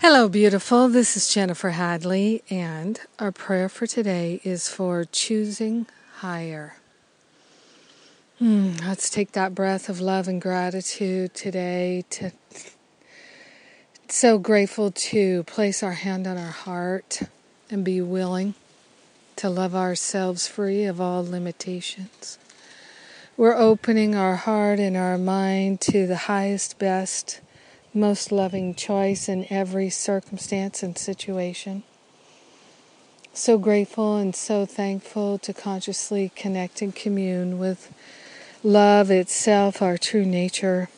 Hello, beautiful. This is Jennifer Hadley, and our prayer for today is for choosing higher. Hmm, let's take that breath of love and gratitude today to so grateful to place our hand on our heart and be willing to love ourselves free of all limitations. We're opening our heart and our mind to the highest, best, most loving choice in every circumstance and situation. So grateful and so thankful to consciously connect and commune with love itself, our true nature.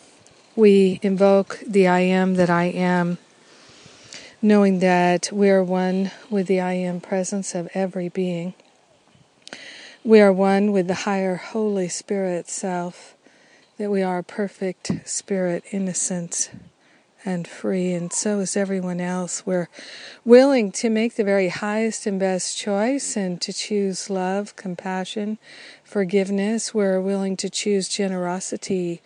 We invoke the I am that I am, knowing that we are one with the I am presence of every being. We are one with the higher Holy Spirit self, that we are perfect spirit, innocent and free, and so is everyone else. We're willing to make the very highest and best choice and to choose love, compassion, forgiveness. We're willing to choose generosity,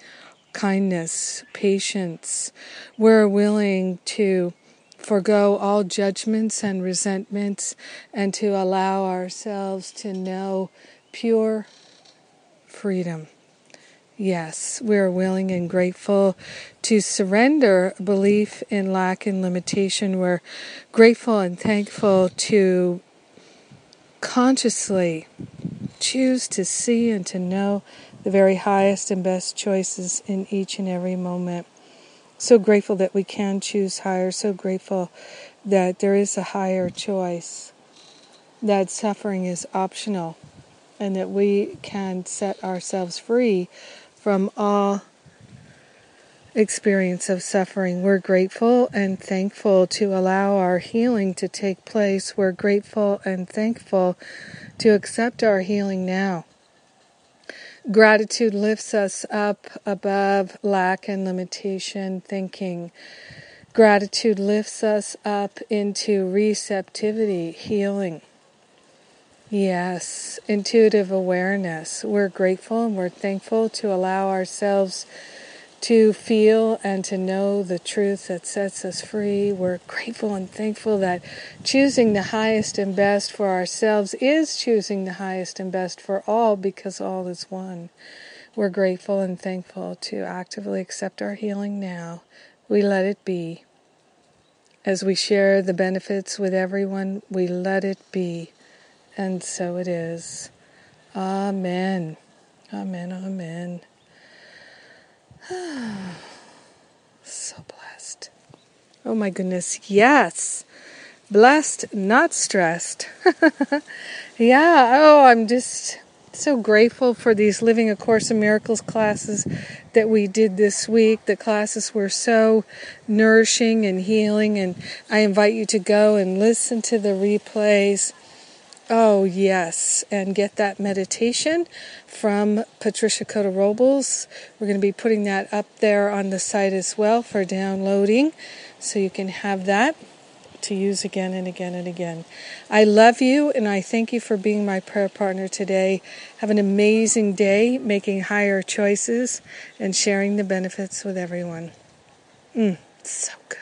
kindness, patience. We're willing to forego all judgments and resentments and to allow ourselves to know pure freedom. Yes, we are willing and grateful to surrender belief in lack and limitation. We're grateful and thankful to consciously choose to see and to know the very highest and best choices in each and every moment. So grateful that we can choose higher, so grateful that there is a higher choice, that suffering is optional, and that we can set ourselves free from all experience of suffering. We're grateful and thankful to allow our healing to take place. We're grateful and thankful to accept our healing now. Gratitude lifts us up above lack and limitation thinking. Gratitude lifts us up into receptivity, healing. Yes, intuitive awareness. We're grateful and we're thankful to allow ourselves to feel and to know the truth that sets us free. We're grateful and thankful that choosing the highest and best for ourselves is choosing the highest and best for all because all is one. We're grateful and thankful to actively accept our healing now. We let it be. As we share the benefits with everyone, we let it be. And so it is. Amen. Amen. Amen. so blessed. Oh my goodness, yes. Blessed, not stressed. yeah, oh, I'm just so grateful for these Living A Course in Miracles classes that we did this week. The classes were so nourishing and healing, and I invite you to go and listen to the replays Oh, yes. And get that meditation from Patricia Cota Robles. We're going to be putting that up there on the site as well for downloading. So you can have that to use again and again and again. I love you and I thank you for being my prayer partner today. Have an amazing day making higher choices and sharing the benefits with everyone. Mm, so good.